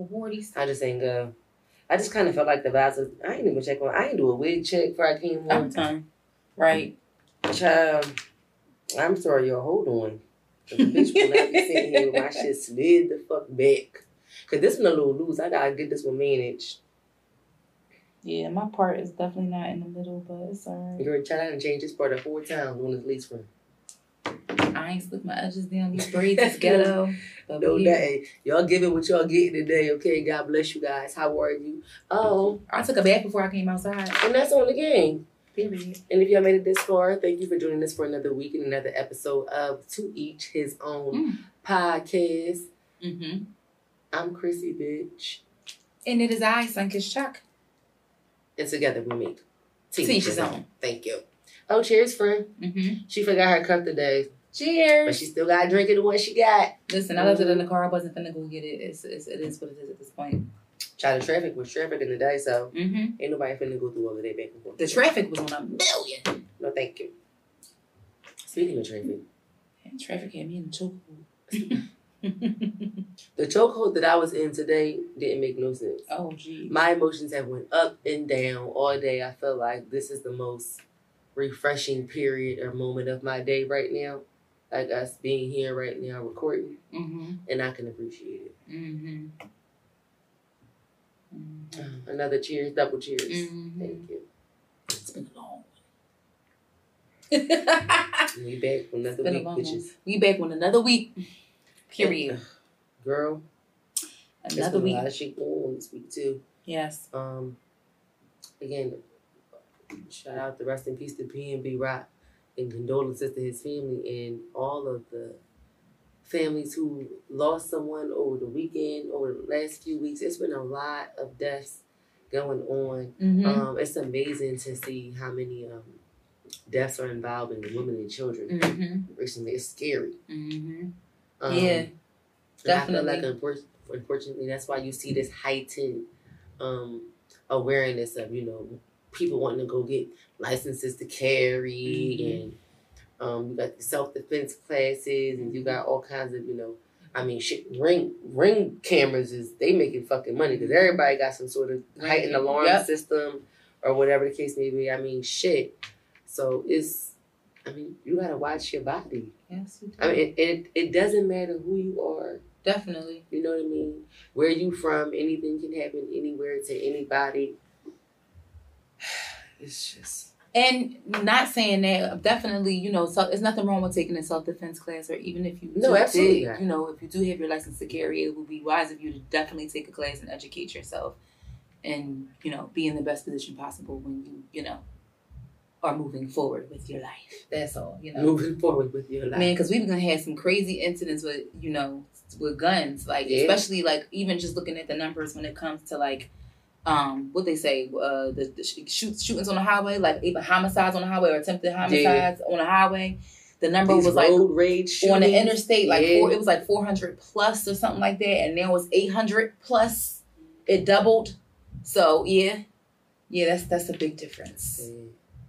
couple forties. I just ain't go. I just kind of felt like the vibes. Was, I ain't even check on. I ain't do a wig check before I came I'm on. done. Right. Child, I'm sorry, y'all. Hold on. The bitch will not be sitting here with my shit slid the fuck back. Cause this one a little loose. I gotta get this one managed. Yeah, my part is definitely not in the middle, but it's alright. You're trying to change this part of four times when it's least from. I ain't slick my edges down. These braids is ghetto. No day. Y'all giving what y'all getting today, okay? God bless you guys. How are you? Oh, I took a bath before I came outside. and that's on the game. Period. And if y'all made it this far, thank you for joining us for another week and another episode of To Each His Own Mm. podcast. Mm-hmm. I'm Chrissy, bitch. And it is I, Sunkissed Choc. And together we make To Teach his own. Thank you. Oh, cheers, friend. Mm-hmm. She forgot her cup today, but she still got to drink it the one she got. Listen, I left it in the car. I wasn't finna go get it. It's, it's, it is what it is at this point. Child, the traffic was traffic in the day, so Mm-hmm. ain't nobody finna go through all of that back and forth. The traffic was on a million. No, thank you. Speaking of traffic, And traffic had me in the chokehold. the chokehold that I was in today didn't make no sense. oh, gee. My emotions have went up and down all day. I feel like this is the most refreshing period or moment of my day right now. Like us being here right now recording, Mm-hmm. and I can appreciate it. Mm-hmm. Mm-hmm. Another cheers, double cheers. Mhm. Thank you. It's been a long one. We back for another been a week, long one. bitches. we back with another week. Period. Girl, Another been a week. lot of shit going on this week too. Yes. Um, again, shout out to rest in peace to PNB Rock and condolences to his family and all of the families who lost someone over the weekend, over the last few weeks. It's been a lot of deaths going on. Mm-hmm. Um, it's amazing to see how many um, deaths are involved in the women and children. mm-hmm. Recently, it's scary. Mm-hmm. Um, Yeah, and I feel definitely. like unfortunately that's why you see this heightened um, awareness of you know people wanting to go get licenses to carry Mhm. and um, you got the self defense classes and you got all kinds of you know I mean shit ring ring cameras is they making fucking money because everybody got some sort of heightened alarm Yep. system or whatever the case may be. I mean shit. So it's I mean you gotta watch your body. Yes. I mean, it, it, it doesn't matter who you are. definitely. You know what I mean? Where you from? Anything can happen anywhere to anybody. It's just And not saying that, definitely, you know, so there's nothing wrong with taking a self defense class, or even if you No, do absolutely did, you know, if you do have your license to carry, it would be wise of you to definitely take a class and educate yourself, and you know, be in the best position possible when you, you know, are moving forward with your life. That's all, you know. moving forward with your life. Man, because we've gonna have some crazy incidents with you know with guns, like Yeah. especially like even just looking at the numbers when it comes to like um what they say uh the, the shoot, shootings on the highway, like even homicides on the highway or attempted homicides on the highway. The number These was like road rage on the interstate, like yeah. four, it was like four hundred plus or something like that, and there was eight hundred plus. It doubled. So yeah, yeah, that's that's a big difference.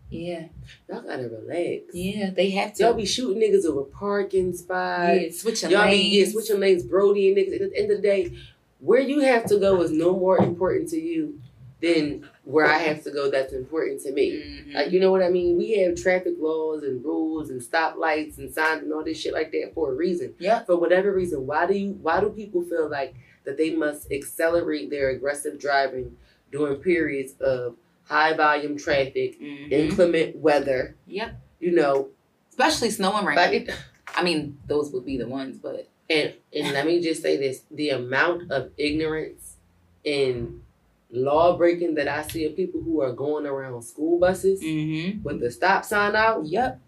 Yeah, Y'all gotta relax. yeah, they have to. Y'all be shooting niggas over parking spots. yeah, switching Y'all be yeah, switching lanes, Brody and niggas. At the end of the day, where you have to go is no more important to you than where I have to go. That's important to me. Mhm. Like, you know what I mean? We have traffic laws and rules and stoplights and signs and all this shit like that for a reason. Yeah. For whatever reason, why do you? Why do people feel like that they must accelerate their aggressive driving during periods of high volume traffic, Mhm. inclement weather? Yep. You know, Especially snowing right rain. like it, I mean, those would be the ones, but and and let me just say this: the amount of ignorance and law breaking that I see of people who are going around school buses mm-hmm. with the stop sign out. yep.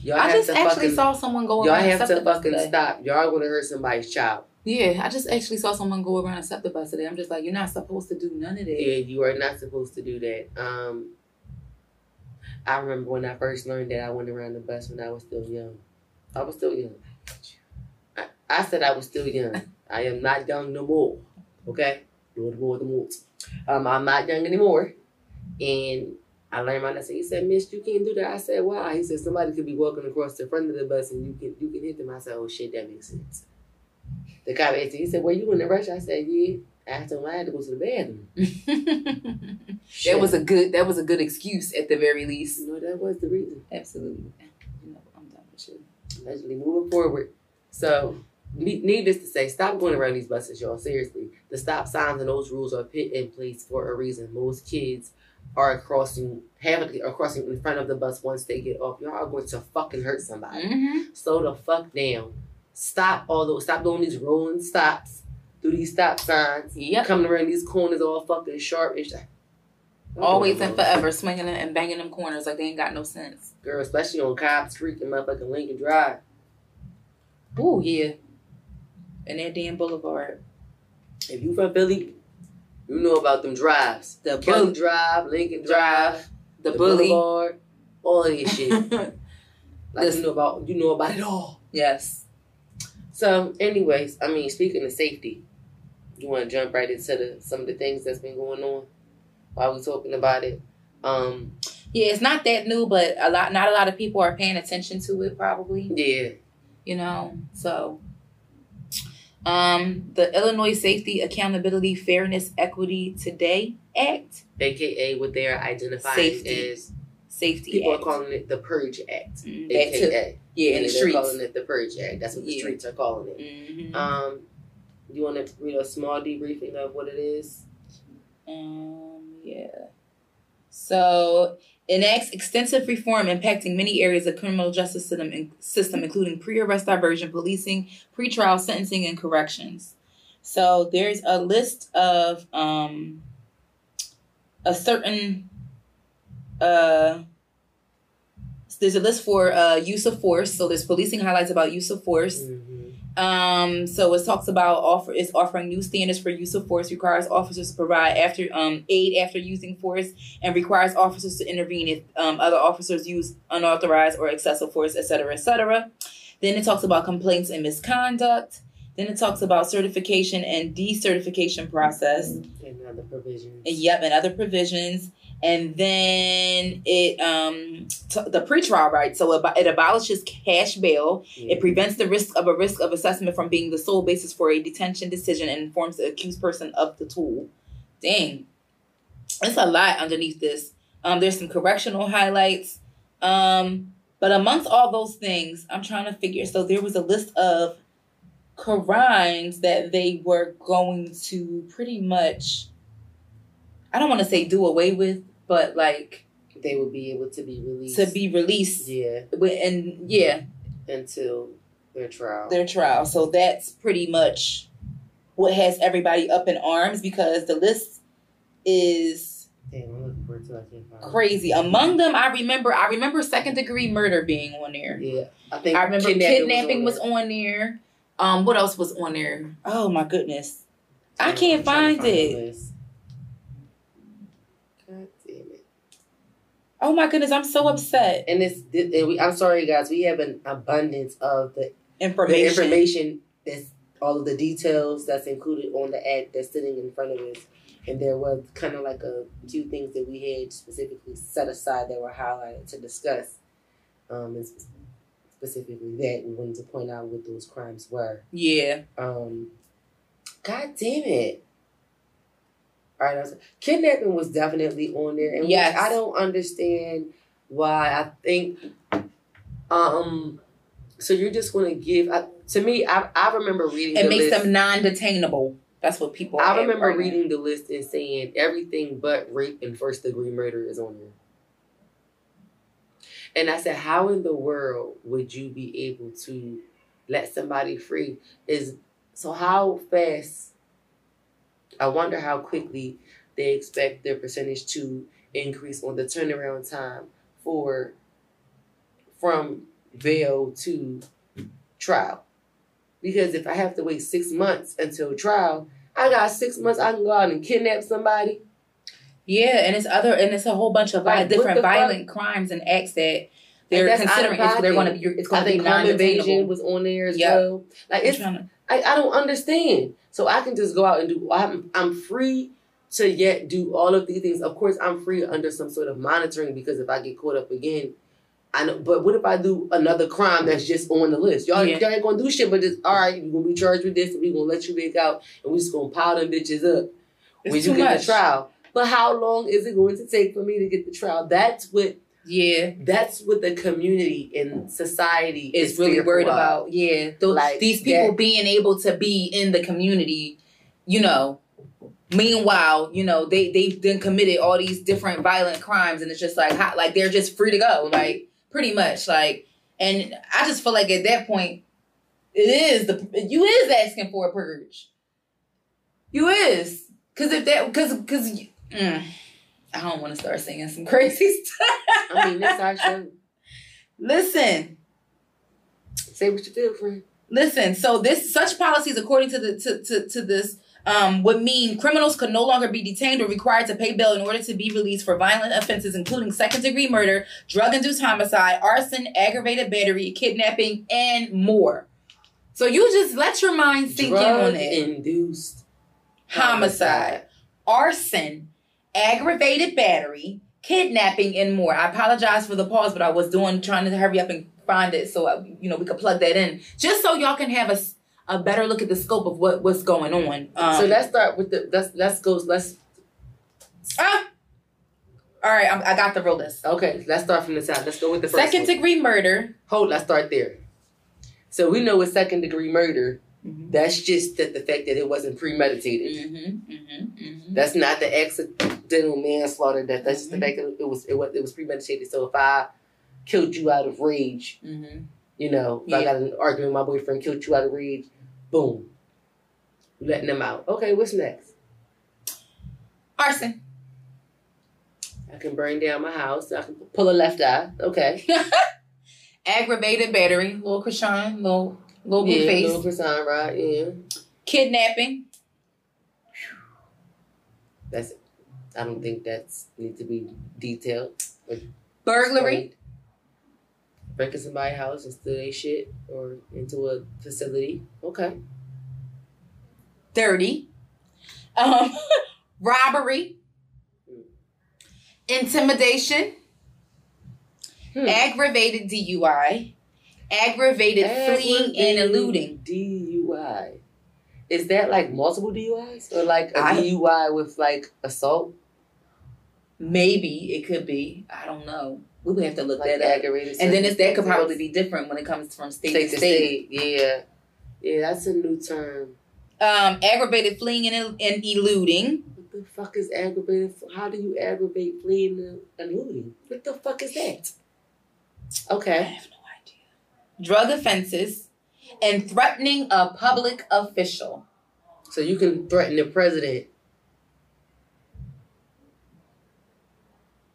Y'all I have just to actually fucking saw someone go Y'all have to fucking today. stop. Y'all gonna hurt somebody's child. Yeah, I just actually saw someone go around and accept the bus today. I'm just like, you're not supposed to do none of that. Yeah, you are not supposed to do that. Um, I remember when I first learned that I went around the bus when I was still young. I was still young. I, said I was still young. I am not young no more. Okay, Lord, Lord, the more. Um, I'm not young anymore, and I learned my lesson. He said, "Miss, you can't do that." I said, "Why?" He said, "Somebody could be walking across the front of the bus and you can you can hit them." I said, "Oh shit, that makes sense." The cop asked, me, he said, "Were you in the rush?" I said, "Yeah." I asked him, "I had to go to the bathroom." that was a good. That was a good excuse at the very least. You know, that was the reason. Absolutely. You know, I'm done with you. Allegedly moving forward. So, needless to say, stop going around these buses, y'all. Seriously, the stop signs and those rules are put in place for a reason. Most kids are crossing, have are crossing in front of the bus once they get off. Y'all are going to fucking hurt somebody. Mm-hmm. Slow the fuck down. Stop all those. Stop doing these rolling stops. Do these stop signs. Yep. Coming around these corners all fucking sharp and shit. Always and forever swinging them and banging them corners like they ain't got no sense. Girl, especially on Cobb Street and motherfucking Lincoln Drive. Ooh, yeah. And that damn boulevard. If you from Philly, you know about them drives. The Kelly bully. Drive, Lincoln Drive, The, bully. Boulevard, all of this shit. like This- you know about you know about it all. yes. So, anyways, I mean, speaking of safety, you want to jump right into the some of the things that's been going on while we're talking about it. Um, Yeah, it's not that new, but a lot not a lot of people are paying attention to it probably. yeah, you know so um the illinois safety accountability fairness equity today act aka what they're identifying Safety. as safety people act are calling it the Purge Act. Mm, too. AKA. yeah in the they're streets calling it the Purge Act. That's what the Yeah. streets are calling it. Mhm. Um, you want to read a small debriefing of what it is? um yeah so enacts extensive reform impacting many areas of criminal justice system, system including pre-arrest diversion policing pretrial sentencing and corrections. So there's a list of um a certain uh there's a list for uh use of force. So there's policing highlights about use of force. Mm-hmm. Um, so it talks about offer is offering new standards for use of force, requires officers to provide after um aid after using force, and requires officers to intervene if um, other officers use unauthorized or excessive force, etc., etc. Then it talks about complaints and misconduct. Then it talks about certification and decertification process. And other provisions. Yep, and other provisions. And then it um t- the pretrial right. So it, it abolishes cash bail. Yeah. It prevents the risk of a risk of assessment from being the sole basis for a detention decision and informs the accused person of the tool. Dang, it's a lot underneath this. Um, there's some correctional highlights. Um, but amongst all those things, I'm trying to figure. So there was a list of crimes that they were going to pretty much. I don't want to say do away with, but like they will be able to be released. to be released. yeah and yeah, until their trial. their trial. So that's pretty much what has everybody up in arms because the list is Damn, I'm looking for it too. I can't find it. crazy. Among them, I remember I remember second degree murder being on there. Yeah, I think I remember kidnapping, was was, on on there. Um, what else was on there? Oh my goodness, there. I can't find the it. list. God damn it! Oh my goodness, I'm so upset. And this, and we, I'm sorry, guys. We have an abundance of the Information. the information that's all of the details that's included on the act that's sitting in front of us. And there was kind of like a few things that we had specifically set aside that were highlighted to discuss. Um, and specifically that we wanted to point out what those crimes were. Yeah. Um, God damn it! All right, I kidnapping was definitely on there, and Yes. I don't understand why. I think, um, so you're just going to give. I, to me, I I remember reading. It the makes list. them non-detainable. That's what people. I remember right now. reading the list and saying everything but rape and first degree murder is on there. And I said, how in the world would you be able to let somebody free? Is so how fast? I wonder how quickly they expect their percentage to increase on the turnaround time for from bail to trial. Because if I have to wait six months until trial, I got six months. I can go out and kidnap somebody. Yeah, and it's other, and it's a whole bunch of Like, different the fuck? violent crimes and acts that they're considering. It's, they're going to be. It's I going to be think home invasion was on there as Yep. well. Like I'm it's, to- I, I don't understand. So I can just go out and do. I'm I'm free to yet do all of these things. Of course, I'm free under some sort of monitoring because if I get caught up again, I know, but what if I do another crime that's just on the list? Y'all, Yeah. y'all ain't gonna do shit, but just all right. You're gonna be charged with this, and we gonna let you back out, and we just gonna pile them bitches up when you too get much. the trial. But how long is it going to take for me to get the trial? That's what Yeah. that's what the community and society Is really worried of. about. Yeah. Those, Like, these people that- being able to be in the community, you know. Meanwhile, you know, they they've then committed all these different violent crimes and it's just like how, like they're just free to go. Like pretty much. Like and I just feel like at that point it is the you is asking for a purge. You is. Cause if that cause cause you- mm, I don't want to start singing some crazy stuff. I mean, this our show. Listen, Say what you feel, friend. listen. So this such policies, according to the to, to, to this, um, would mean criminals could no longer be detained or required to pay bail in order to be released for violent offenses, including second degree murder, drug induced homicide, arson, aggravated battery, kidnapping, and more. So you just let your mind sink in on Drug that. induced homicide, arson, aggravated battery, kidnapping, and more. I apologize for the pause, but I was doing trying to hurry up and find it so uh, you know we could plug that in, just so y'all can have a, a better look at the scope of what what's going on. Um, so let's start with the let's let's go let's ah! all right. I'm, I got the real list. okay let's start from the top. Let's go with the first Second degree murder. Hold, let's start there. So we know with second degree murder, Mm-hmm. that's just that the fact that it wasn't premeditated. Mm-hmm, mm-hmm, mm-hmm. That's not the accidental manslaughter. That that's just the Mhm. fact that it was it was it was premeditated. So if I killed you out of rage, Mm-hmm. you know, if I got an argument with my boyfriend, killed you out of rage, boom, letting them out. Okay, what's next? Arson. I can burn down my house. I can pull a left eye. Okay. Aggravated battery. Little Krishan. Little little yeah, face. little croissant, right? Yeah. Kidnapping. That's. it. I don't think that's need to be detailed. Burglary. Breaking somebody's house and steal their shit or into a facility. Okay. dirty, um, robbery, intimidation, Hmm. aggravated DUI, aggravated fleeing and eluding. DUI. Is that like multiple DUIs or like a I- DUI with like assault? Maybe it could be. I don't know. We would have to look Like that up. aggravated. And then it's, that could probably be different when it comes from state, state to state. state. Yeah. Yeah, that's a new term. Um, aggravated fleeing and, and eluding. What the fuck is aggravated? How do you aggravate fleeing and eluding? What the fuck is that? I Okay. Have no idea. Drug offenses and threatening a public official. So you can threaten the president.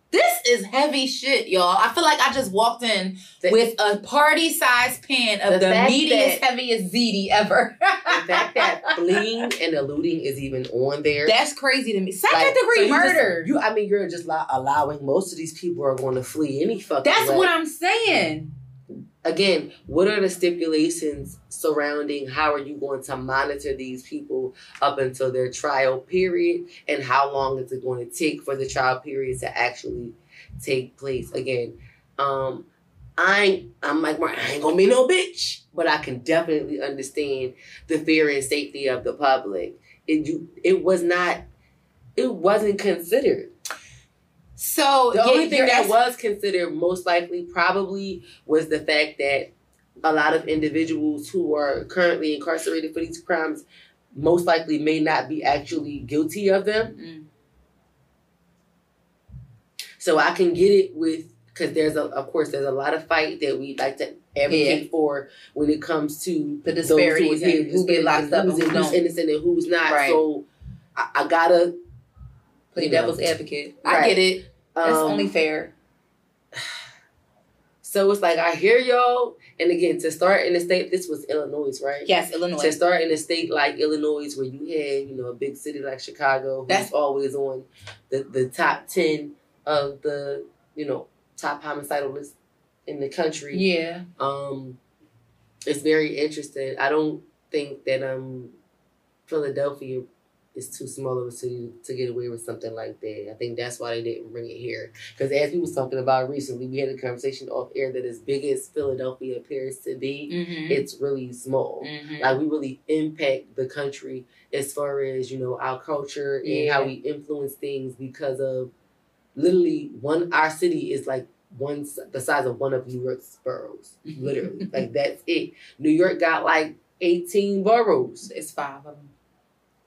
This is heavy shit, y'all. I feel like I just walked in The- with a party sized pan of The the, meatiest, heaviest ziti ever. The fact that fleeing and eluding is even on there. That's crazy to me. Second Like, so degree just- murder. you, I mean, you're just allowing most of these people are going to flee any fucking That's way. what I'm saying. Again, what are the stipulations surrounding how are you going to monitor these people up until their trial period, and how long is it going to take for the trial period to actually take place? Again, um, I ain't, I'm like, I ain't gonna be no bitch, but I can definitely understand the fear and safety of the public. It you, it was not, it wasn't considered. So The only thing that was considered most likely probably was the fact that a lot of individuals who are currently incarcerated for these crimes most likely may not be actually guilty of them. Mm. So I can get it with because there's a of course there's a lot of fight that we like to advocate for when it comes to The those who disparities are and who get locked up and who's, who who's innocent and who's not. Right. So I, I gotta Play devil's advocate. I Right. get it. That's um, only fair. So it's like I hear y'all, and again to start in the state. This was Illinois, right? Yes, Illinois. To start in a state like Illinois, where you had you know a big city like Chicago, who's That's- always on the the top ten of the you know top homicidal list in the country. yeah. Um, it's very interesting. I don't think that um Philadelphia it's too small of a city to get away with something like that. I think that's why they didn't bring it here. Because as we was talking about recently, we had a conversation off air that as big as Philadelphia appears to be, Mm-hmm. it's really small. Mhm. Like we really impact the country as far as you know our culture and how we influence things because of literally one. Our city is like one the size of one of New York's boroughs. Literally, like that's it. New York got like eighteen boroughs. It's five of them.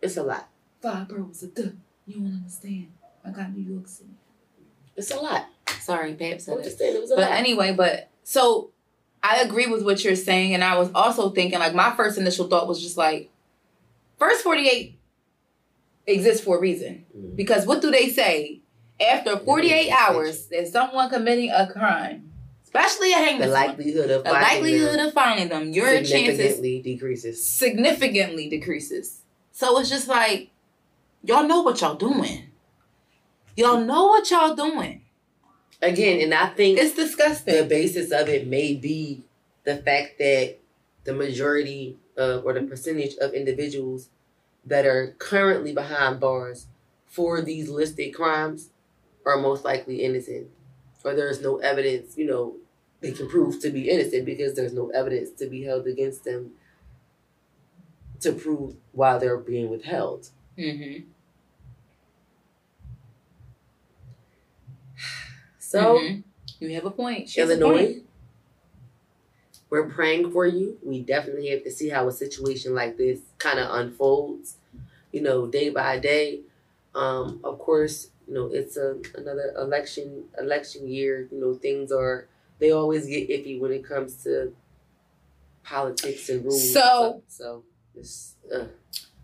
It's a lot. Five boroughs of the. You don't understand. I got New York City. It's a lot. Sorry, babe said it. understand it was a But lot. anyway, but so I agree with what you're saying, and I was also thinking like my first initial thought was just like, first 48 exists for a reason Mhm. because what do they say after 48 hours there's someone committing a crime, especially a the hangman, likelihood of the finding likelihood them of finding them, your chances significantly decreases. significantly decreases. So it's just like, y'all know what y'all doing. Y'all know what y'all doing. Again, and I think It's disgusting. the basis of it may be the fact that the majority of or the percentage of individuals that are currently behind bars for these listed crimes are most likely innocent or there's no evidence you know they can prove to be innocent because there's no evidence to be held against them to prove why they're being withheld mm-hmm. so Mhm. you have a point. She has a Illinois. point. We're praying for you. We definitely have to see how a situation like this kind of unfolds, you know, day by day. Um, of course, you know, it's a another election election year. You know, things are they always get iffy when it comes to politics and rules. and So- stuff. so it's uh,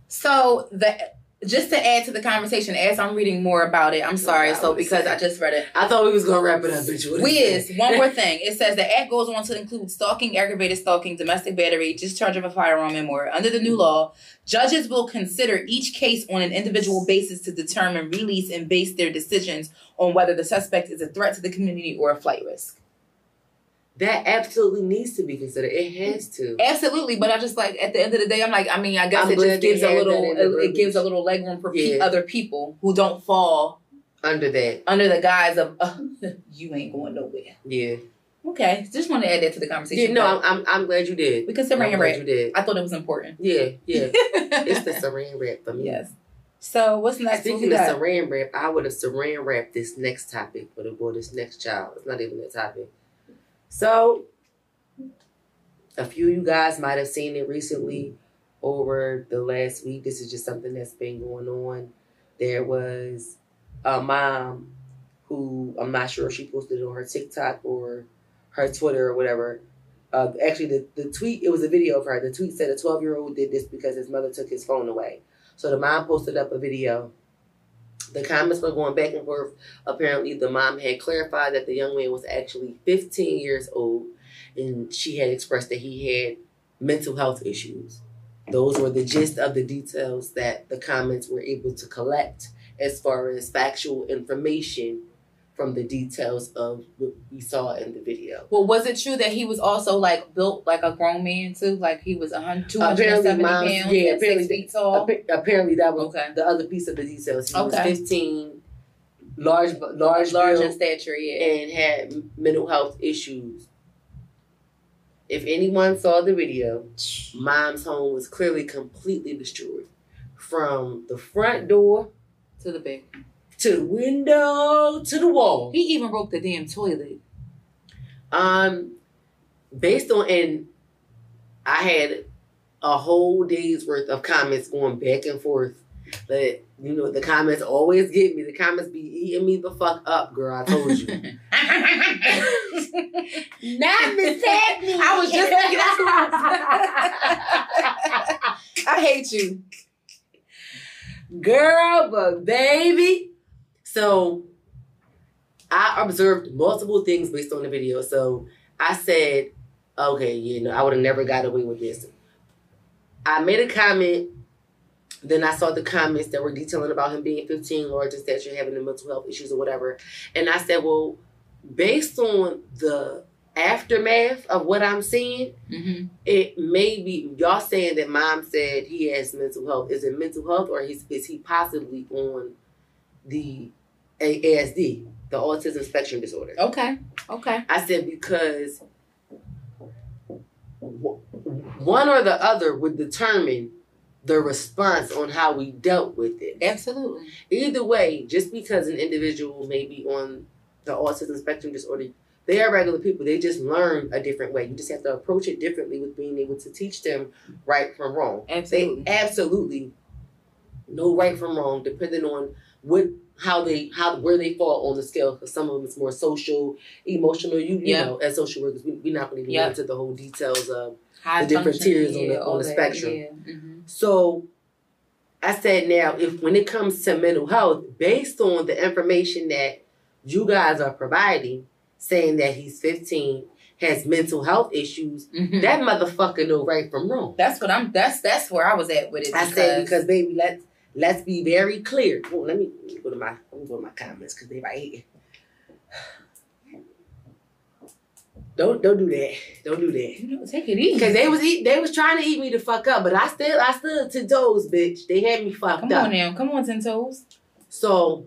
So the just to add to the conversation, as I'm reading more about it, I'm sorry. So because. I just read it, I thought we was gonna wrap it up, bitch. What we is is one more thing. It says the act goes on to include stalking, aggravated stalking, domestic battery, discharge of a firearm, and more. Under the new mm. law, judges will consider each case on an individual basis to determine release and base their decisions on whether the suspect is a threat to the community or a flight risk. That absolutely needs to be considered. It has to. Absolutely, but I just like at the end of the day, I'm like, I mean, I guess I'm it just gives a little, that in the it, it gives a little leg room for pe- other people who don't fall Under that, under the guise of uh, you ain't going nowhere. yeah, Okay, just want to add that to the yeah. conversation. No, I'm, I'm, I'm glad you did. I'm saran glad wrap. you did. I thought it was important. Yeah, yeah. it's the saran wrap for me. yes. So what's next? What Speaking we of saran wrap, I would have saran wrapped this next topic for the boy, this next child. It's not even a topic. So, a few of you guys might have seen it recently over the last week. This is just something that's been going on. There was a mom who I'm not sure if she posted it on her TikTok or her Twitter or whatever. Uh, actually, the, the tweet, it was a video of her. The tweet said a 12 year old did this because his mother took his phone away. So the mom posted up a video. The comments were going back and forth. Apparently, the mom had clarified that the young man was actually 15 years old and she had expressed that he had mental health issues. Those were the gist of the details that the comments were able to collect as far as factual information from the details of what we saw in the video. Well, was it true that he was also like built like a grown man too? Like he was a hundred, two hundred and seventy pounds, yeah, and apparently six feet tall. Apparently, that was Okay. the other piece of the details. He Okay. was 15, large, large, Large in stature, yeah. and had mental health issues. If anyone saw the video, mom's home was clearly completely destroyed. From the front door To the back. To the window to the wall. He even broke the damn toilet. Um, based on and I had a whole day's worth of comments going back and forth. But you know the comments always get me. The comments be eating me the fuck up, girl. I told you. Not Miss Hackney. I was just thinking that's what I was. I hate you. girl, but baby. So I observed multiple things based on the video. So I said, okay, you know, I would have never got away with this. I made a comment. Then I saw the comments that were detailing about him being 15, large in stature, having the mental health issues or whatever. And I said, well, based on the aftermath of what I'm seeing, Mm-hmm. it may be y'all saying that mom said he has mental health. Is it mental health or is, is he possibly on the ASD, the autism spectrum disorder? Okay. Okay. I said because one or the other would determine the response on how we dealt with it. Absolutely. Either way, just because an individual may be on the autism spectrum disorder, they are regular people. They just learn a different way. You just have to approach it differently with being able to teach them right from wrong. Absolutely. They absolutely know right from wrong, depending on what how they how where they fall on the scale. Because some of them is more social, emotional. You you Yeah. know, as social workers, we, we're not going to Yeah. get into the whole details of. High the different tiers on the- on the that, spectrum. Yeah. Mm-hmm. So, I said now, if when it comes to mental health, based on the information that you guys are providing, saying that he's 15, has mental health issues, Mm-hmm. that motherfucker know right from wrong. that's what I'm. That's that's where I was at with it. I said because baby, let's let's be very clear. Oh, let me let me go to my let me go to my comments because they right here. Don't don't do that. Don't do that. you take it easy. Cause they was eat, they was trying to eat me to fuck up, but I still I stood to toes, bitch. They had me fucked Come up. Come on now. Come on, ten toes. So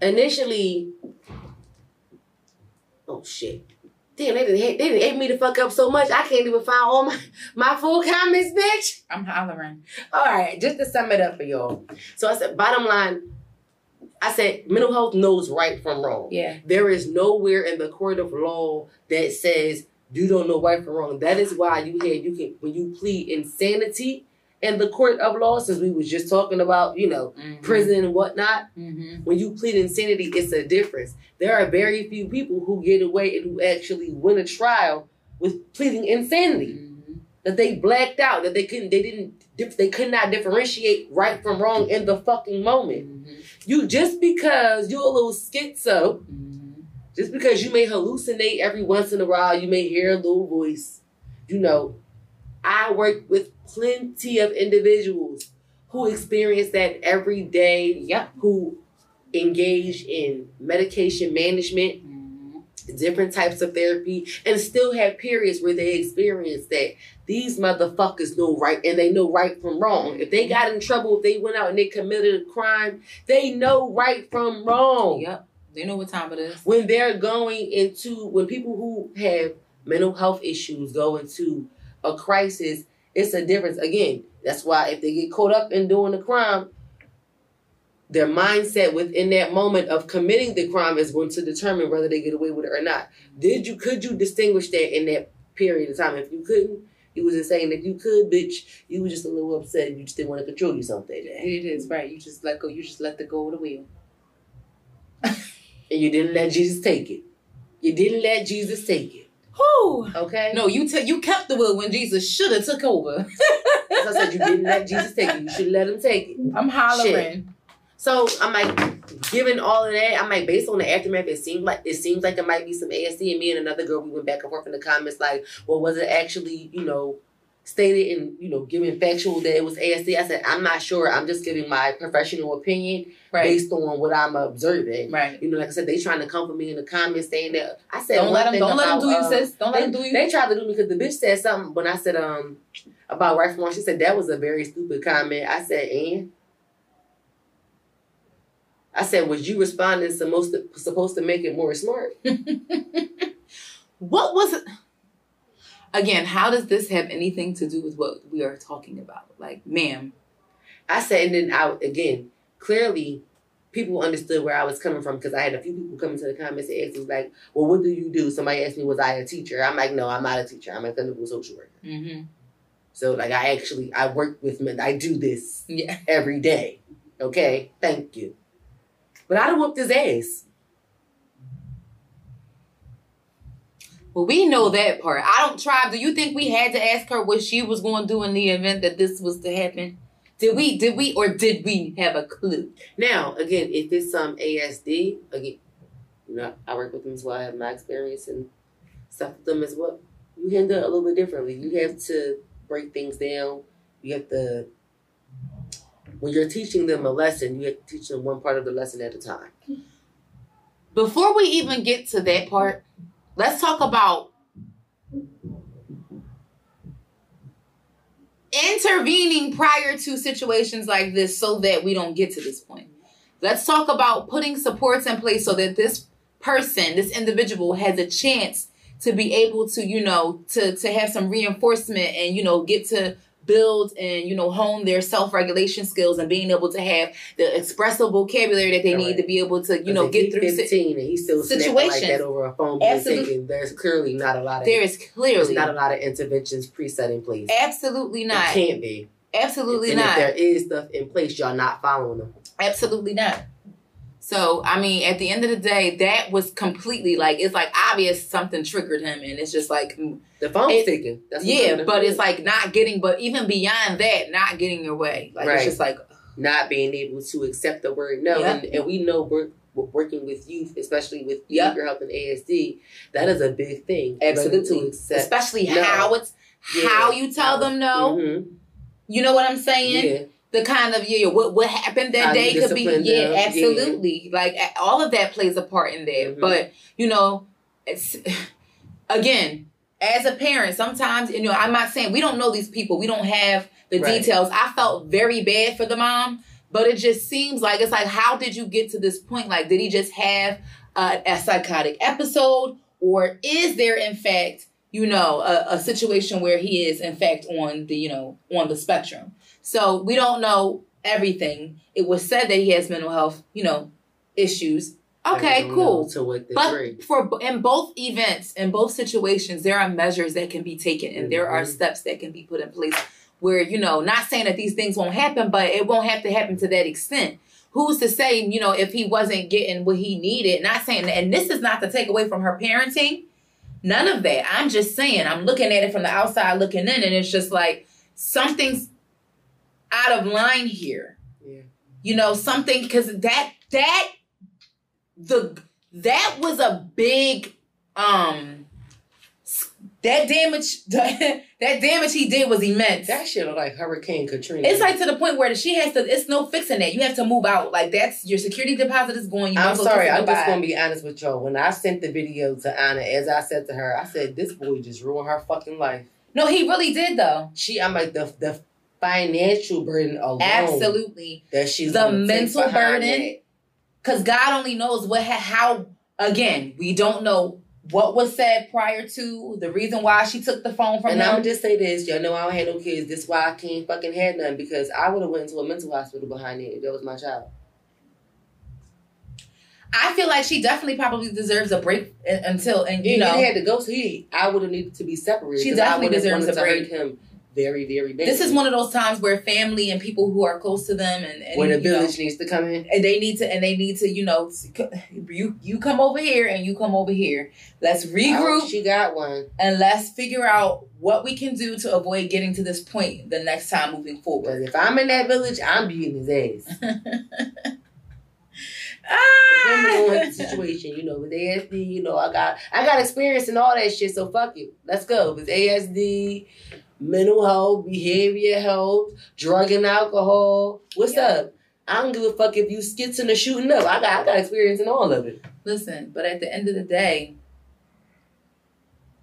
initially, oh shit. Damn, they didn't hate, they didn't hate me to fuck up so much. I can't even find all my, my full comments, bitch. I'm hollering. All right, just to sum it up for y'all. So I said, bottom line, I said mental health knows right from wrong. Yeah. There is nowhere in the court of law that says you don't know right from wrong. That is why you had you can when you plead insanity in the court of law, since we was just talking about, you know, Mm-hmm. prison and whatnot. Mm-hmm. When you plead insanity, it's a difference. There are very few people who get away and who actually win a trial with pleading insanity. Mm-hmm. That they blacked out, that they couldn't, they didn't, they could not differentiate right from wrong in the fucking moment. Mm-hmm. You just because you're a little schizo, Mm-hmm. just because you may hallucinate every once in a while, you may hear a little voice. You know, I work with plenty of individuals who experience that every day, Yep. who engage in medication management, Mm-hmm. different types of therapy, and still have periods where they experience that these motherfuckers know right and they know right from wrong. If they got in trouble, if they went out and they committed a crime, they know right from wrong Yep. They know what time it is. when they're going into when people who have mental health issues go into a crisis it's a difference. Again that's why if they get caught up in doing the crime their mindset within that moment of committing the crime is going to determine whether they get away with it or not. Did you could you distinguish that in that period of time? If you couldn't you wasn't saying that you could bitch you was just a little upset and you just didn't want to control yourself that day. It is right. You just let go. You just let the go of the wheel. and you didn't let jesus take it. You didn't let jesus take it Whew. okay No, you t- you kept the wheel when Jesus should have took over. As I said, you didn't let Jesus take it. You should let him take it. I'm hollering. So I'm like, given all of that, I'm like, based on the aftermath, it seemed like it seems like it might be some ASD. And me and another girl, we went back and forth in the comments, like, well, was it actually, you know, stated and you know, given factual that it was ASD? I said, I'm not sure. I'm just giving my professional opinion Right. based on what I'm observing. Right. You know, like I said, they trying to come for me in the comments saying that I said, Don't let them. Don't let them do you, uh, sis. Don't let they, them do you. they tried to do me because the bitch said something when I said um about right from. She said that was a very stupid comment. I said, and I said, was you responding supposed to supposed to make it more smart? What was it? Again, how does this have anything to do with what we are talking about? Like, ma'am. I said, and then I again clearly people understood where I was coming from because I had a few people come into the comments and ask me like, well, what do you do? Somebody asked me, was I a teacher? I'm like, no, I'm not a teacher. I'm a clinical social worker. Mm-hmm. So like I actually I work with men. I do this Yeah. every day. Okay, thank you. But I done whooped his ass. Well, we know that part. I don't try. Do you think we had to ask her what she was going to do in the event that this was to happen? Did we? Did we? Or did we have a clue? Now, again, if it's some ASD, again, you know, I work with them as well. I have my experience and stuff with them as well. You handle it a little bit differently. You have to break things down. You have to, when you're teaching them a lesson, you have to teach them one part of the lesson at a time. Before we even get to that part, let's talk about intervening prior to situations like this so that we don't get to this point. Let's talk about putting supports in place so that this person, this individual has a chance to be able to, you know, to to have some reinforcement and you know get to build and you know hone their self-regulation skills and being able to have the expressive vocabulary that they need to be able to you know get through 15 and he's still situations like that over a phone Absolutely. there's clearly not a lot of there is clearly not a lot of interventions preset in place. Absolutely not. it can't be. Absolutely and not. if there is stuff in place y'all not following them. Absolutely not so I mean, at the end of the day, that was completely like it's like obvious something triggered him, and it's just like mm, the phone's it, ticking. That's yeah, but it's like not getting, but even beyond that, not getting your way. Like right. it's just like not being able to accept the word no, and, and we know we're working with youth, especially with behavior health and ASD, that is a big thing. Absolutely, especially no. how it's yeah. how you tell them no. Mm-hmm. You know what I'm saying? The kind of yeah what what happened that day could be yeah absolutely. Yeah. like all of that plays a part in there mm-hmm. but you know it's again as a parent sometimes you know i'm not saying we don't know these people. We don't have the right. details. I felt very bad for the mom but it just seems like it's like how did you get to this point? Like did he just have a, a psychotic episode? Or is there in fact you know a, a situation where he is in fact on the you know on the spectrum so we don't know everything. It was said that he has mental health, you know, issues. Okay, cool. but for in both events, in both situations, there are measures that can be taken, and mm-hmm. there are mm-hmm. steps that can be put in place. Where you know, not saying that these things won't happen, but it won't have to happen to that extent. Who's to say, you know, if he wasn't getting what he needed? Not saying, that, and this is not to take away from her parenting. None of that. I'm just saying, I'm looking at it from the outside looking in, and it's just like something's out of line here. Yeah. You know, something because that that the that was a big um that damage that damage he did was immense. That shit look like Hurricane Katrina. It's like to the point where she has to it's no fixing that. You have to move out. Like that's your security deposit is going. You I'm sorry, I'm just gonna be honest with y'all. When I sent the video to Anna, as I said to her, I said, This boy just ruined her fucking life. No, he really did though. She I'm like the the financial burden alone. Absolutely. That she's the mental burden. Because God only knows what how. Again, we don't know what was said prior to the reason why she took the phone from and him. I'm gonna just say this, y'all know I don't have no kids. This is why I can't fucking have none because I would have went into a mental hospital behind it if that was my child. I feel like she definitely probably deserves a break uh, until and you yeah, know he had to go. So he, I would have needed to be separated. She definitely deserves a break. him very, very This is one of those times where family and people who are close to them and, and where the village know, needs to come in, and they need to, and they need to, you know, you you come over here and you come over here. Let's regroup. She got one, and let's figure out what we can do to avoid getting to this point the next time moving forward. If I'm in that village, I'm beating his ass. ah! Depending on the situation, you know, with ASD, you know, I got I got experience in all that shit, so fuck it. Let's go. With ASD, mental health, behavior health, drug and alcohol. What's yeah. up? I don't give a fuck if you skitsing or shooting up. I got I got experience in all of it. Listen, but at the end of the day,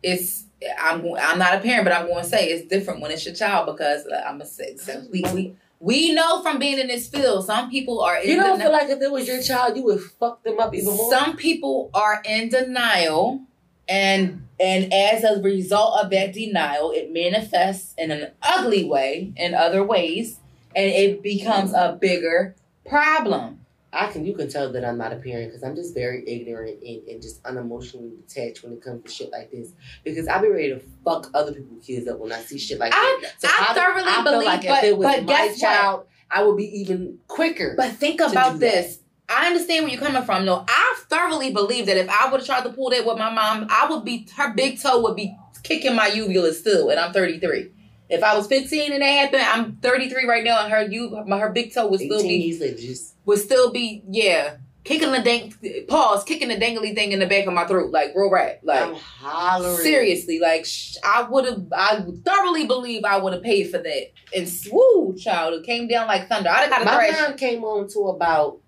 it's I'm I'm not a parent, but I'm going to say it's different when it's your child because uh, I'm say so we, we we know from being in this field, some people are. you don't feel like if it was your child, you would fuck them up even more. Some people are in denial and and as a result of that denial, it manifests in an ugly way in other ways, and it becomes a bigger problem. I can you can tell that I'm not a parent because I'm just very ignorant and, and just unemotionally detached when it comes to shit like this. Because I'll be ready to fuck other people's kids up when I see shit like I, that. So I, I thoroughly I believe, like but, if it was but my child, what? I would be even quicker. But think about this. I understand where you're coming from. No, I thoroughly believe that if I would have tried to pull that with my mom, I would be her big toe would be kicking my uvula still, and I'm 33. If I was 15 and that happened, I'm 33 right now, and her you her big toe would still be just... would still be yeah kicking the dang pause kicking the dangly thing in the back of my throat like real rat like I'm hollering seriously like sh- I would have I thoroughly believe I would have paid for that and swoo child it came down like thunder have got a my mom came on to about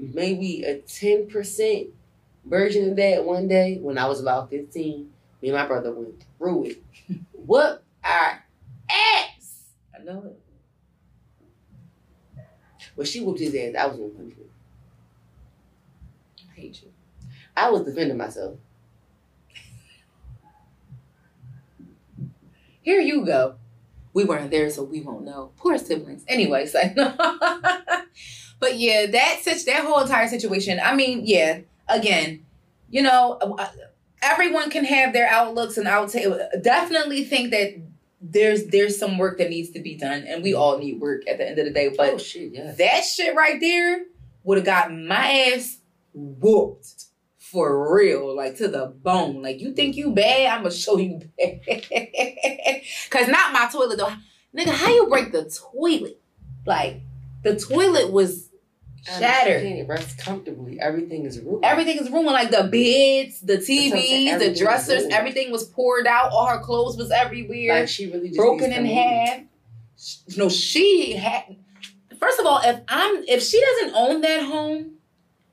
maybe a 10% version of that one day when I was about 15. Me and my brother went through it. Whoop our ass. I know it. When she whooped his ass, I was in punishment. I hate you. I was defending myself. Here you go. We weren't there, so we won't know. Poor siblings. Anyway, so but yeah, that such that whole entire situation. I mean, yeah. Again, you know, uh, everyone can have their outlooks, and I would say definitely think that there's there's some work that needs to be done, and we all need work at the end of the day. But oh shit, yeah. that shit right there would have got my ass whooped for real, like to the bone. Like you think you bad, I'm gonna show you bad. Cause not my toilet though. Nigga, how you break the toilet? Like the toilet was shattered. Can't rest comfortably. Everything is ruined. Everything is ruined. Like the beds, the what I'm saying, TVs, the dressers, everything was poured out. All her clothes was everywhere. Like she really just broken in half. No, she had. First of all, if I'm if she doesn't own that home,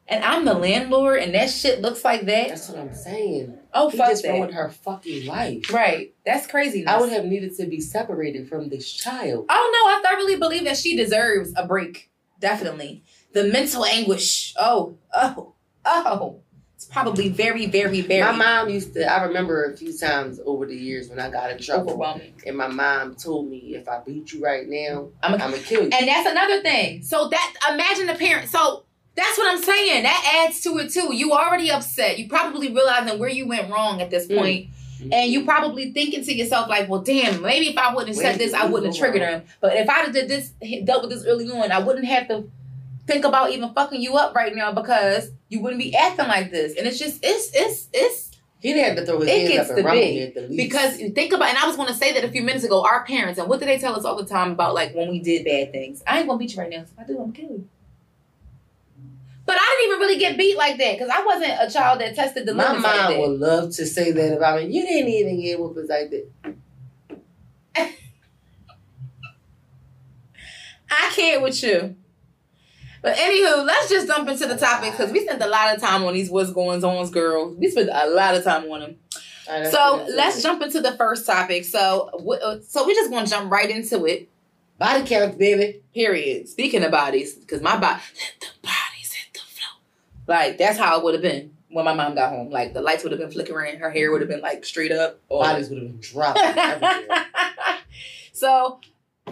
and I'm the landlord, and that shit looks like that, That's what I'm saying. oh He fuck just that. ruined her fucking life. Right, that's crazy. I would have needed to be separated from this child. Oh no, I thoroughly believe that she deserves a break. Definitely, the mental anguish. Oh, oh, oh. It's probably very, very, very My mom used to. I remember a few times over the years when I got in trouble, overwhelming. and my mom told me, "If I beat you right now, I'm gonna kill you." And that's another thing. So that imagine the parent. So that's what I'm saying. That adds to it too. You already upset. You probably realizing where you went wrong at this Mm. point. And you probably thinking to yourself like, well, damn, maybe if I wouldn't have said this, I wouldn't have triggered him. But if I'd did this, dealt with this early on, I wouldn't have to think about even fucking you up right now because you wouldn't be acting like this. And it's just, it's, it's, it's he didn't have to throw his It hands up and to rumble be, at the least. because think about, and I was going to say that a few minutes ago, our parents, and what do they tell us all the time about like when we did bad things? I ain't going to beat you right now. If I do, I'm killing you. But I didn't even really get beat like that because I wasn't a child that tested the my limits mom like that. would love to say that about me. You didn't even get whoopers like that. I can't with you. But anywho, let's just jump into the topic because we spent a lot of time on these what's going on, girls. We spent a lot of time on them. So let's jump into the first topic. So, uh, so we're just gonna jump right into it. Body count, baby. Period. Speaking of bodies, because my body, let the bodies hit the floor. Like that's how it would have been when my mom got home. Like the lights would have been flickering, her hair would have been like straight up. or- Bodies would have been dropping so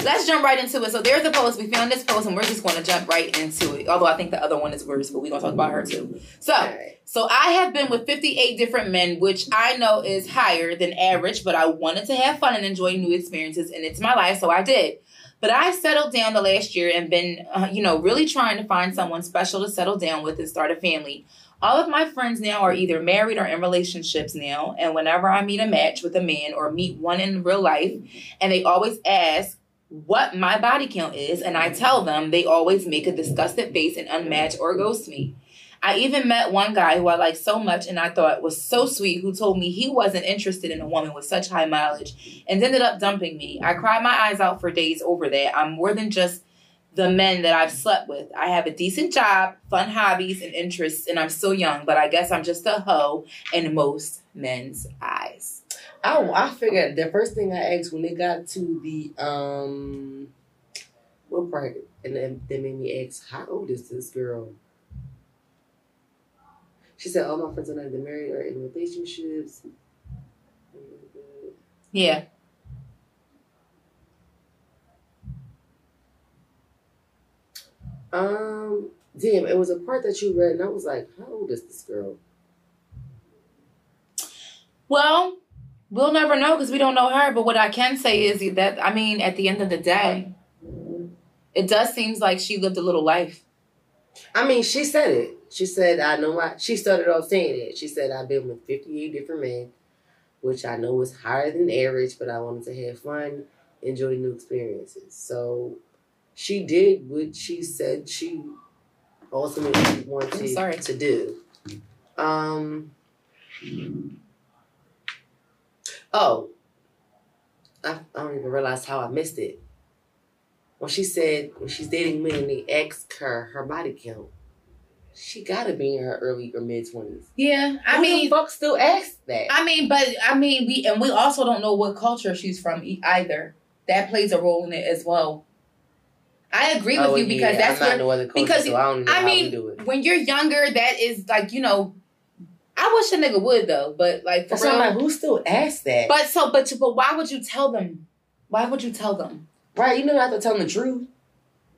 let's jump right into it. So there's a post. We found this post, and we're just going to jump right into it. Although I think the other one is worse, but we're going to talk about her too. So. Right. So I have been with 58 different men, which I know is higher than average, but I wanted to have fun and enjoy new experiences, and it's my life, so I did. But I've settled down the last year and been, uh, you know, really trying to find someone special to settle down with and start a family. All of my friends now are either married or in relationships now, and whenever I meet a match with a man or meet one in real life, and they always ask what my body count is, and I tell them, they always make a disgusted face and unmatch or ghost me. I even met one guy who I liked so much and I thought was so sweet who told me he wasn't interested in a woman with such high mileage and ended up dumping me. I cried my eyes out for days over that. I'm more than just the men that I've slept with. I have a decent job, fun hobbies, and interests, and I'm still young, but I guess I'm just a hoe in most men's eyes. I, I figured the first thing I asked when they got to the um what part and then they made me ask how old is this girl? She said all my friends are either married or in relationships. Yeah. Um, damn, it was a part that you read, and I was like, "How old is this girl?" Well, we'll never know because we don't know her, but what I can say is that, I mean, at the end of the day, it does seem like she lived a little life. I mean, she said it. She said, "I know why." She started off saying it. She said, "I've been with fifty-eight different men, which I know is higher than average, but I wanted to have fun, enjoy new experiences." So, she did what she said she ultimately wanted sorry. to do. Um. Oh, I, I don't even realize how I missed it. When she said when she's dating men, and they ask her her body count. She gotta be in her early or mid twenties. Yeah, I Who mean, the fuck still asks that? I mean, but I mean, we and we also don't know what culture she's from either. That plays a role in it as well. I agree with Oh, you because yeah, that's I'm where not no other culture, because, so I don't know I how mean, we do it. when you're younger, that is like you know. I wish a nigga would though, but like for So I'm real. like, who still asks that? But so, but but why would you tell them? Why would you tell them? right, you know, not to tell them the truth.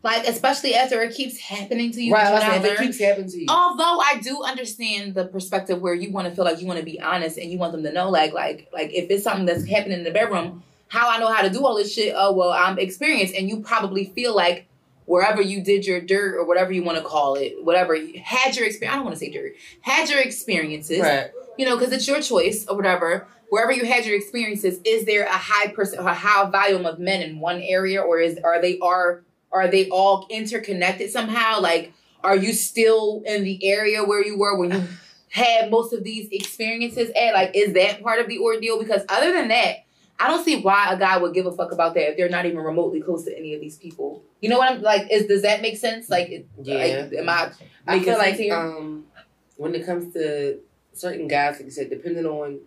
Like especially after it keeps happening to you. right, like I said, not if it keeps happening to you. Although I do understand the perspective where you want to feel like you want to be honest and you want them to know, like, like, like if it's something that's happening in the bedroom, how I know how to do all this shit. Oh well, I'm experienced, and you probably feel like wherever you did your dirt or whatever you want to call it, whatever you had your experience. I don't want to say dirt. Had your experiences, right. you know, because it's your choice or whatever. Wherever you had your experiences, is there a high percent, a high volume of men in one area, or is are they are are they all interconnected somehow? Like, are you still in the area where you were when you had most of these experiences at? Like, is that part of the ordeal? Because other than that, I don't see why a guy would give a fuck about that if they're not even remotely close to any of these people. You know what I'm like? Is does that make sense? Like, it- Yeah. like, am I? I feel like here? um, when it comes to certain guys, like you said, depending on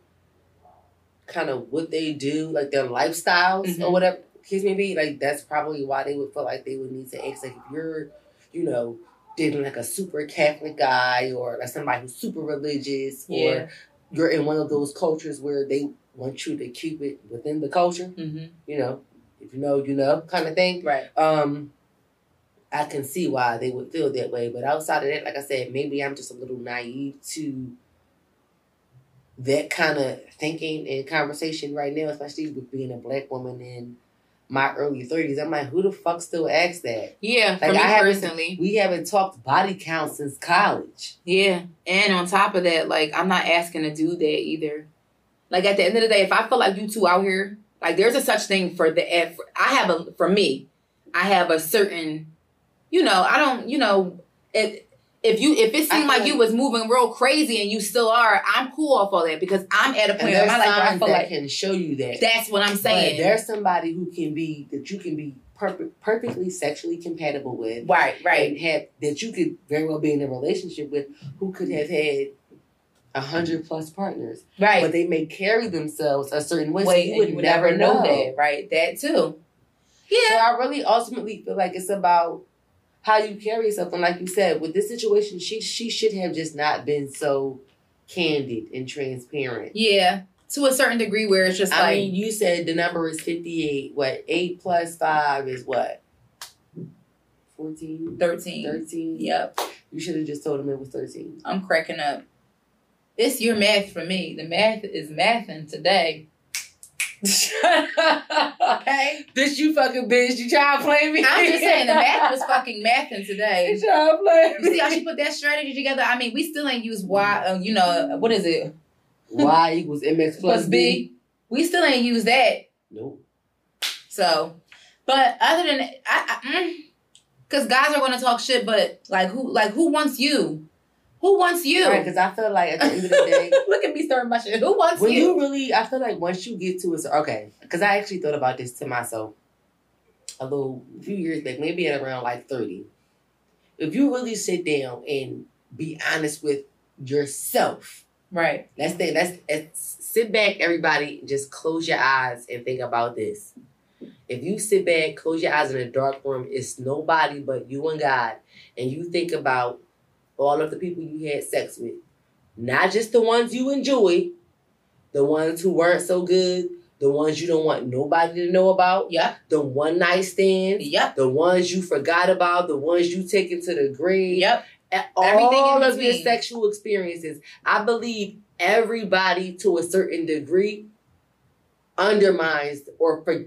kind of what they do, like their lifestyles or Mhm. whatever kids may be, like that's probably why they would feel like they would need to ask. Like if you're, you know, dating like a super Catholic guy or like somebody who's super religious, Yeah. or you're in one of those cultures where they want you to keep it within the culture, Mm-hmm. you know, if you know, you know, kind of thing Right. um I can see why they would feel that way. But outside of that, like I said, maybe I'm just a little naive to that kind of thinking and conversation right now, especially with being a black woman in my early thirties. I'm like, who the fuck still asks that? Yeah. For Like, me I haven't- personally. We haven't talked body count since college. Yeah. And on top of that, like I'm not asking to do that either. Like at the end of the day, if I feel like you two out here, like there's a such thing for the F I have a for me, I have a certain you know, I don't, you know, if if you if it seemed like you was moving real crazy and you still are, I'm cool off all that because I'm at a point in my life where I feel like can show you that. that's what I'm But saying. there's somebody who can be that you can be per- perfectly sexually compatible with. right, right. and have that you could very well be in a relationship with who could have had a hundred plus partners, Right. but they may carry themselves a certain way. so you would you would never know. that, right? That too. Yeah. So I really ultimately feel like it's about how you carry yourself, and like you said, with this situation, she she should have just not been so candid and transparent. Yeah. To a certain degree where it's just I like mean, you said the number is fifty eight. What eight plus five is what? 14, 13. 13? Yep. You should have just told him it was thirteen. I'm cracking up. It's your math for me. The math is mathing today. okay. This you fucking bitch. You try to play me? I'm just saying the math was fucking mathing today. You try to play You see how she put that strategy together? I mean, we still ain't used Y, uh, you know, what is it? Y equals mx plus, Plus B. We still ain't used that. Nope. So, but other than that, I, I because guys are going to talk shit, but like who, like who wants you? Who wants you? Right, because I feel like at the end of the day, Look at me stirring my shit. Who wants when you? you really, I feel like once you get to it, okay, because I actually thought about this to myself a little few years back, maybe at around like 30. If you really sit down and be honest with yourself, Right. Let's think. Let's, let's sit back, everybody. Just close your eyes and think about this. If you sit back, close your eyes in a dark room, it's nobody but you and God, and you think about all of the people you had sex with, not just the ones you enjoy, the ones who weren't so good, the ones you don't want nobody to know about, Yeah. the one night stand. Yep. the ones you forgot about, the ones you take into the grave, Yep. and Everything in all of your sexual experiences. I believe everybody to a certain degree undermines or for,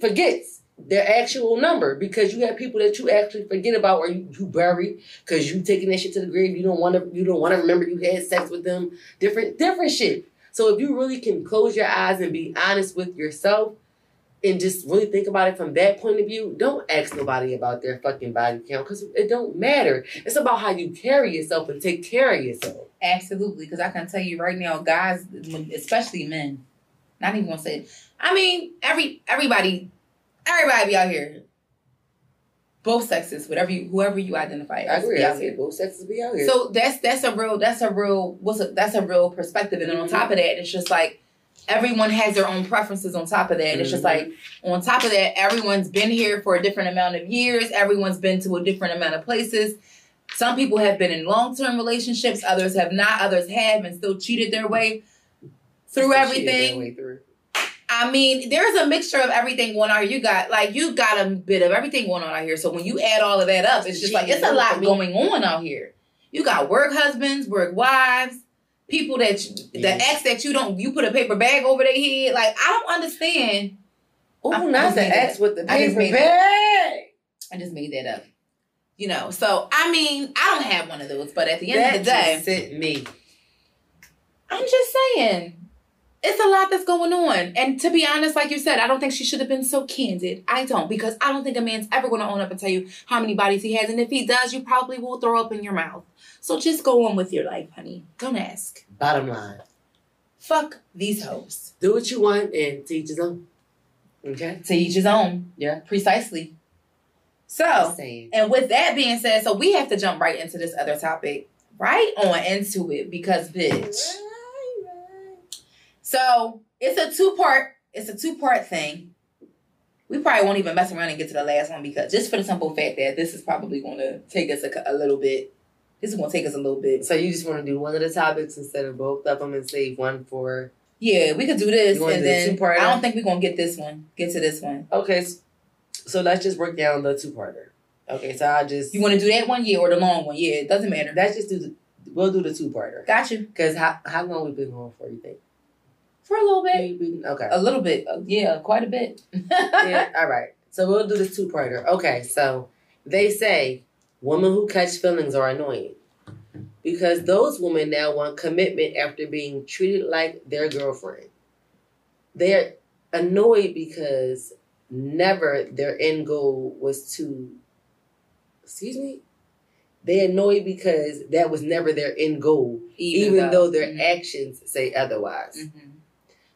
forgets their actual number because you have people that you actually forget about or you, you bury because you taking that shit to the grave. You don't want to. You don't want to remember you had sex with them. Different different shit. So if you really can close your eyes and be honest with yourself. And just really think about it from that point of view. Don't ask nobody about their fucking body count because it don't matter. It's about how you carry yourself and take care of yourself. Absolutely. Because I can tell you right now, guys, especially men, not even gonna say. I mean, every everybody, everybody be out here both sexes, whatever you, whoever you identify I as. agree. I out here. both sexes be out here. So that's that's a real that's a real what's a, that's a real perspective, and then on Mhm. top of that, it's just like everyone has their own preferences. On top of that, and it's just like on top of that, everyone's been here for a different amount of years. Everyone's been to a different amount of places. Some people have been in long term relationships, others have not. Others have and still cheated their way through that everything. way through. I mean, there's a mixture of everything going on. here. You got like you got a bit of everything going on out here. So when you add all of that up, it's just like it's a lot going on out here. You got work husbands, work wives, people that you, the ex that you don't you put a paper bag over their head. Like I don't understand. Oh, I- I not the ex with the I just paper made bag. I just made that up. You know, so I mean, I don't have one of those, but at the end That of the day, just me. I'm just saying, it's a lot that's going on. And to be honest, like you said, I don't think she should have been so candid. I don't, because I don't think a man's ever going to own up and tell you how many bodies he has. And if he does, you probably will throw up in your mouth. So just go on with your life, honey. Don't ask. Bottom line, Fuck these hoes. do what you want and teach his own. Okay. To each his own. Yeah. Precisely. So, and with that being said, so we have to jump right into this other topic. Right on into it because, bitch. So it's a two part. It's a two part thing. We probably won't even mess around and get to the last one because just for the simple fact that this is probably going to take us a, a little bit. This is going to take us a little bit. So you just want to do one of the topics instead of both of them and save one for. Yeah, we could do this and do the then two-parter? I don't think we're gonna get this one. Get to this one. Okay. So let's just work down the two parter. Okay. So I just. You want to do that one? Yeah, or the long one? Yeah, it doesn't matter. Let's just do the. We'll do the two parter. Gotcha. Because how how long we been going for? You think? For a little bit. Maybe- Okay. A little bit. Uh, yeah, quite a bit. yeah, all right. So we'll do this two parter. Okay, so they say women who catch feelings are annoying because those women now want commitment after being treated like their girlfriend. They're annoyed because never their end goal was to. Excuse me? They're annoyed because that was never their end goal, even, though, their Mhm. actions say otherwise. Mhm.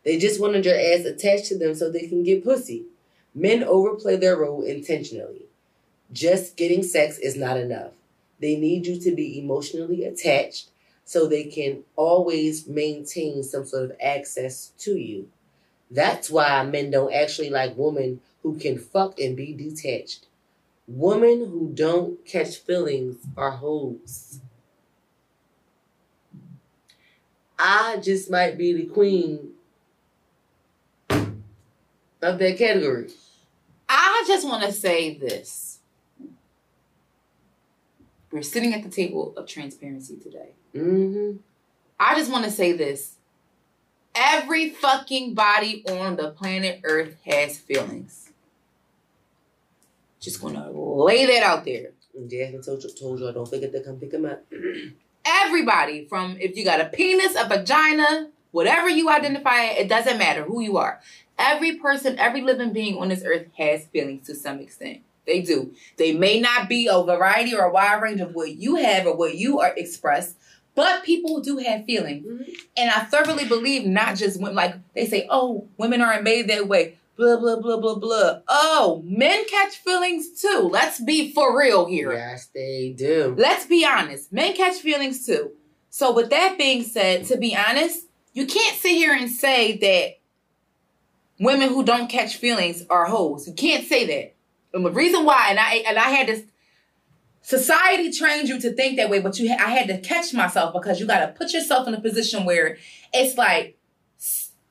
They just wanted your ass attached to them so they can get pussy. Men overplay their role intentionally. Just getting sex is not enough. They need you to be emotionally attached so they can always maintain some sort of access to you. That's why men don't actually like women who can fuck and be detached. Women who don't catch feelings are hoes. I just might be the queen of that category. I just want to say this. We're sitting at the table of transparency today. Mm-hmm. I just want to say this. Every fucking body on the planet Earth has feelings. Just gonna lay that out there. Jasmine told you, told you I don't forget to come pick him up. Everybody, from if you got a penis, a vagina, whatever you identify, it doesn't matter who you are. Every person, every living being on this earth has feelings to some extent. They do. They may not be a variety or a wide range of what you have or what you are expressed, but people do have feelings. Mhm. And I thoroughly believe not just when like they say, oh, women aren't made that way. Blah blah blah blah blah. Oh, men catch feelings too. Let's be for real here. Yes, they do. Let's be honest. Men catch feelings too. So with that being said, to be honest, you can't sit here and say that women who don't catch feelings are hoes. You can't say that. And the reason why, and I and I had this society trained you to think that way, but you I had to catch myself because you got to put yourself in a position where it's like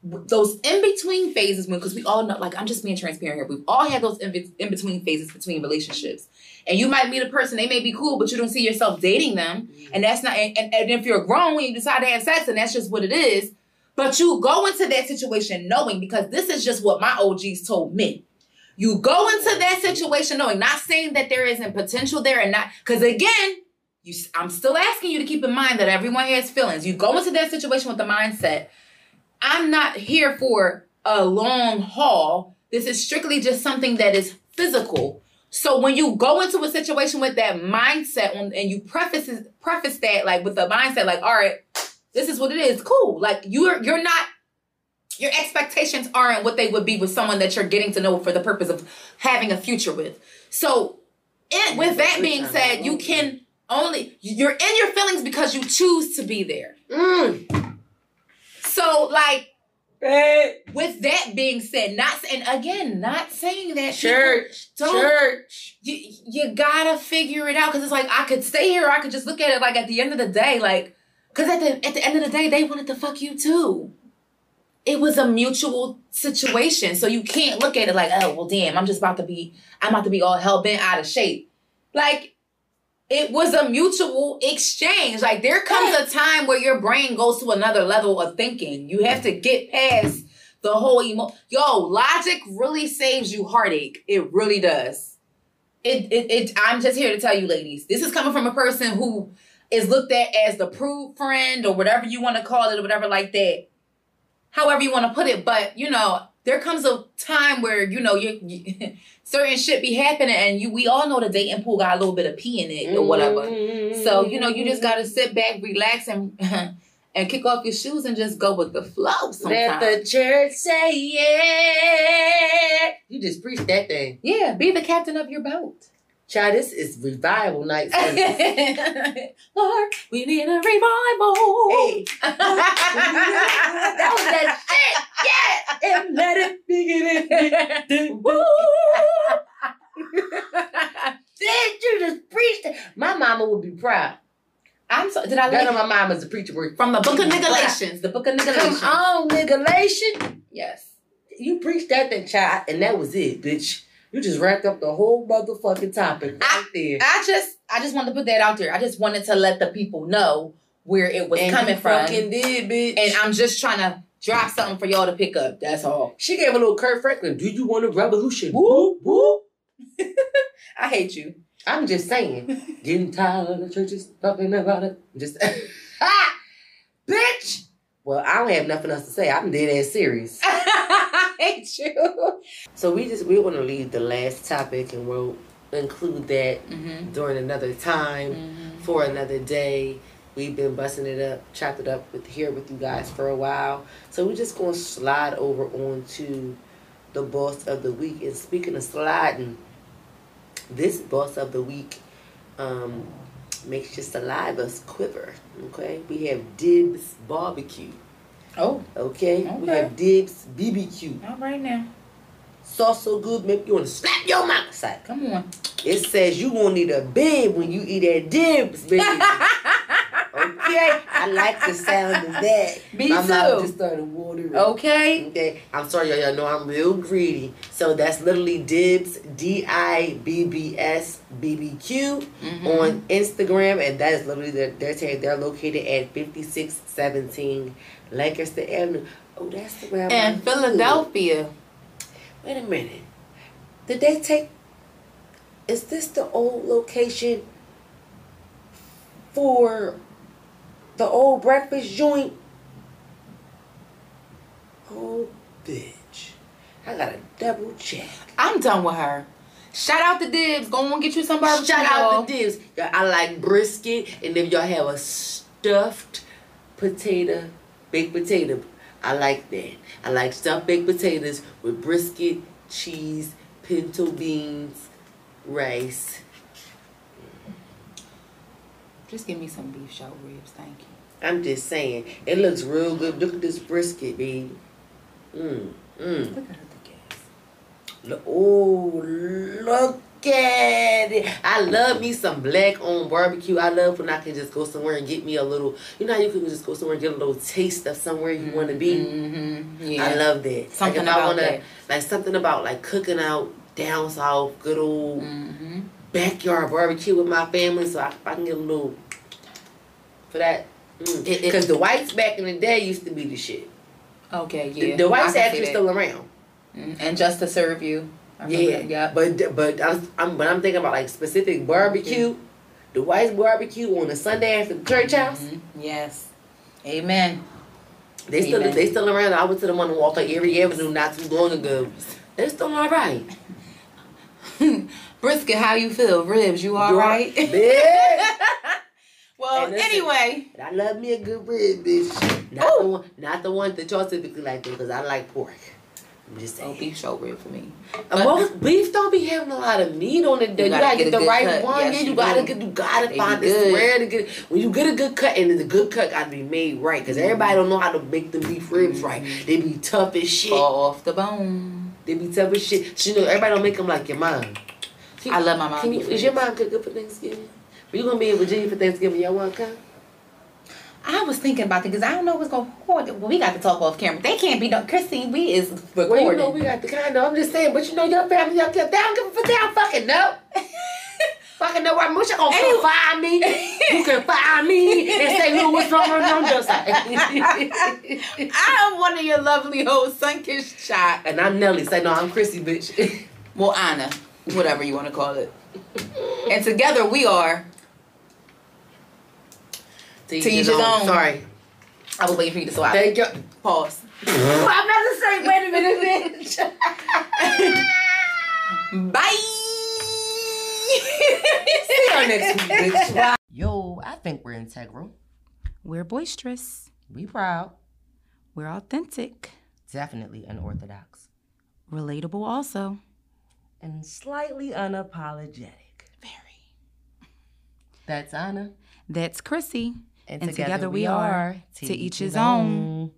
those in between phases when because we all know like I'm just being transparent here. We've all had those in between phases between relationships. And you might meet a person, they may be cool, but you don't see yourself dating them. Mm-hmm. And that's not, and, and, and if you're grown and you decide to have sex, and that's just what it is. But you go into that situation knowing, because this is just what my OGs told me. You go into that situation knowing, not saying that there isn't potential there and not, because again, you, I'm still asking you to keep in mind that everyone has feelings. You go into that situation with the mindset, I'm not here for a long haul. This is strictly just something that is physical. So when you go into a situation with that mindset on, and you preface preface that like with the mindset like, all right, this is what it is. Cool. Like you're you're not your expectations aren't what they would be with someone that you're getting to know for the purpose of having a future with. So with that being said, you can only you're in your feelings because you choose to be there. Mm. So like Hey. with that being said, not and again, not saying that Church. don't- Church. you you gotta figure it out because it's like I could stay here, I could just look at it like at the end of the day, like because at the at the end of the day, they wanted to fuck you too. It was a mutual situation, so you can't look at it like, oh well, damn, I'm just about to be, I'm about to be all hell bent out of shape. Like it was a mutual exchange. Like there comes a time where your brain goes to another level of thinking. You have to get past the whole emo. Yo, logic really saves you heartache. It really does. It, it, it, I'm just here to tell you, ladies, this is coming from a person who is looked at as the prude friend or whatever you want to call it or whatever like that. However you want to put it. But, you know, there comes a time where, you know, you, you certain shit be happening and you, we all know the dating pool got a little bit of pee in it or whatever. So, you know, you just got to sit back, relax and, and kick off your shoes and just go with the flow Let sometimes. the church say yeah. You just preach that thing. yeah, be the captain of your boat. Child, this is revival night. Lord, we need a revival. hey. that was that shit. Yeah. And let it begin. Woo! Did you just preach that? My mama would be proud. I'm so. Did I None of my mama's a preacher. Word. from the Book of Wow. The Book of Come on, niggalation. Yes. You preached that thing, child, and that was it, bitch. You just wrapped up the whole motherfucking topic right there. I just, I just wanted to put that out there. I just wanted to let the people know where it was and coming you from, fucking did, bitch. and I'm just trying to drop something for y'all to pick up. That's all. she gave a little Kirk Franklin. Do you want a revolution? Woo, woo. I hate you. I'm just saying. Getting tired of the churches talking about it. Just, ah, bitch. Well, I don't have nothing else to say. I'm dead ass serious. Hate you. So we just we want to leave the last topic, and we'll include that Mm-hmm. during another time for another day. We've been busting it up, chopped it up with here with you guys for a while. So we're just gonna slide over onto the boss of the week. And speaking of sliding, this boss of the week um, makes your salivas quiver. Okay, we have Dibbs Barbecue. Oh, Okay, we have Dibbs BBQ. all right now. Sauce so good, make you wanna slap your mouth side. Come on. It says you gonna need a bib when you eat that Dibbs, baby. Okay, I like the sound of that. Me My mouth too. just started watering. Okay. Okay, I'm sorry, y'all. Y'all know I'm real greedy. So that's literally Dibbs, D I B B S B B Q Mhm. on Instagram, and that is literally their their tag. They're located at 5617 Lancaster Avenue. Oh, that's the way I'm And Philadelphia. Wait a minute. Did they take? Is this the old location for the old breakfast joint? Oh, bitch! I gotta double check. I'm done with her. Shout out the Dibbs. Go on get you some barbecue. Shout out y'all. Dibbs. I like brisket, and if y'all have a stuffed potato, baked potato, I like that. I like stuffed baked potatoes with brisket, cheese, pinto beans, rice. Just give me some beef show ribs, thank you. I'm just saying, it looks real good. Look at this brisket, baby. Mm, mm. Look at ass. Look- Oh, look at it. I love me some black on barbecue. I love when I can just go somewhere and get me a little, you know how you can just go somewhere and get a little taste of somewhere you want to be? Mm-hmm. Yeah. I love that. Something like if I about wanna, that. like something about like cooking out down south, good old Mm-hmm. backyard barbecue with my family, so I, I can get a little for that. Because It- it- the whites back in the day used to be the shit. Okay, yeah. the whites I can actually still around. Mm, And just to serve you. Yeah, yeah. But but I'm, I'm but I'm thinking about like specific barbecue. The whites barbecue on a Sunday after the church house. Mhm. Yes. Amen. They still Amen. they still around. I went to the one on Walter Erie Avenue not too long ago. They're still all right. Brisket, how you feel? Ribs, you all You right? Yeah. well, Hey, listen. anyway. I love me a good rib, bitch. Not the one, not the one that y'all typically like because I like pork. I'm just saying. Oh, beef so rib for me. Uh, most beef don't be having a lot of meat on it. Though. You, gotta, get, a the right cut. one. Yes, yeah, you, you gotta do. get. You gotta They find good. rare to get. When you get a good cut, and the good cut gotta be made right, because everybody don't know how to make the beef ribs right. Mm-hmm. They be tough as shit. Fall off the bone. They be tough as shit. So, you know, everybody don't make them like your mom. Can- I love my mom Can you, is your mom cook good for Thanksgiving? Are you gonna be in Virginia for Thanksgiving? Y'all wanna come? I was thinking about it because I don't know what's going on. Well, we got to talk off camera. They can't be no Christine. We is recording. Well, you know we got the kind of. I'm just saying, but you know your family, y'all kept down. Give a fuck, down, fucking no. fucking no. I'm you gonna find me. You can find me and say who was wrong on your side. I am one of your lovely hoes, Sunkissed Choc. and I'm Nelly. Say no, I'm Chrissy, bitch. Well, Anna, whatever you want to call it. And together we are. To each his own. Sorry. I was waiting for you to swap. Thank you. Pause. Uh-huh. I'm about to say, wait a minute, bitch. Bye. See you next week, bitch. Yo, I think we're integral. We're boisterous. We proud. We're authentic. Definitely unorthodox. Relatable also. And slightly unapologetic. Very. That's Anna. That's Chrissy. And, And together we are, to each his own.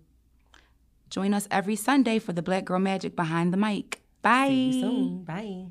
Join us every Sunday for the Black Girl Magic Behind the Mic. Bye. See you soon. Bye.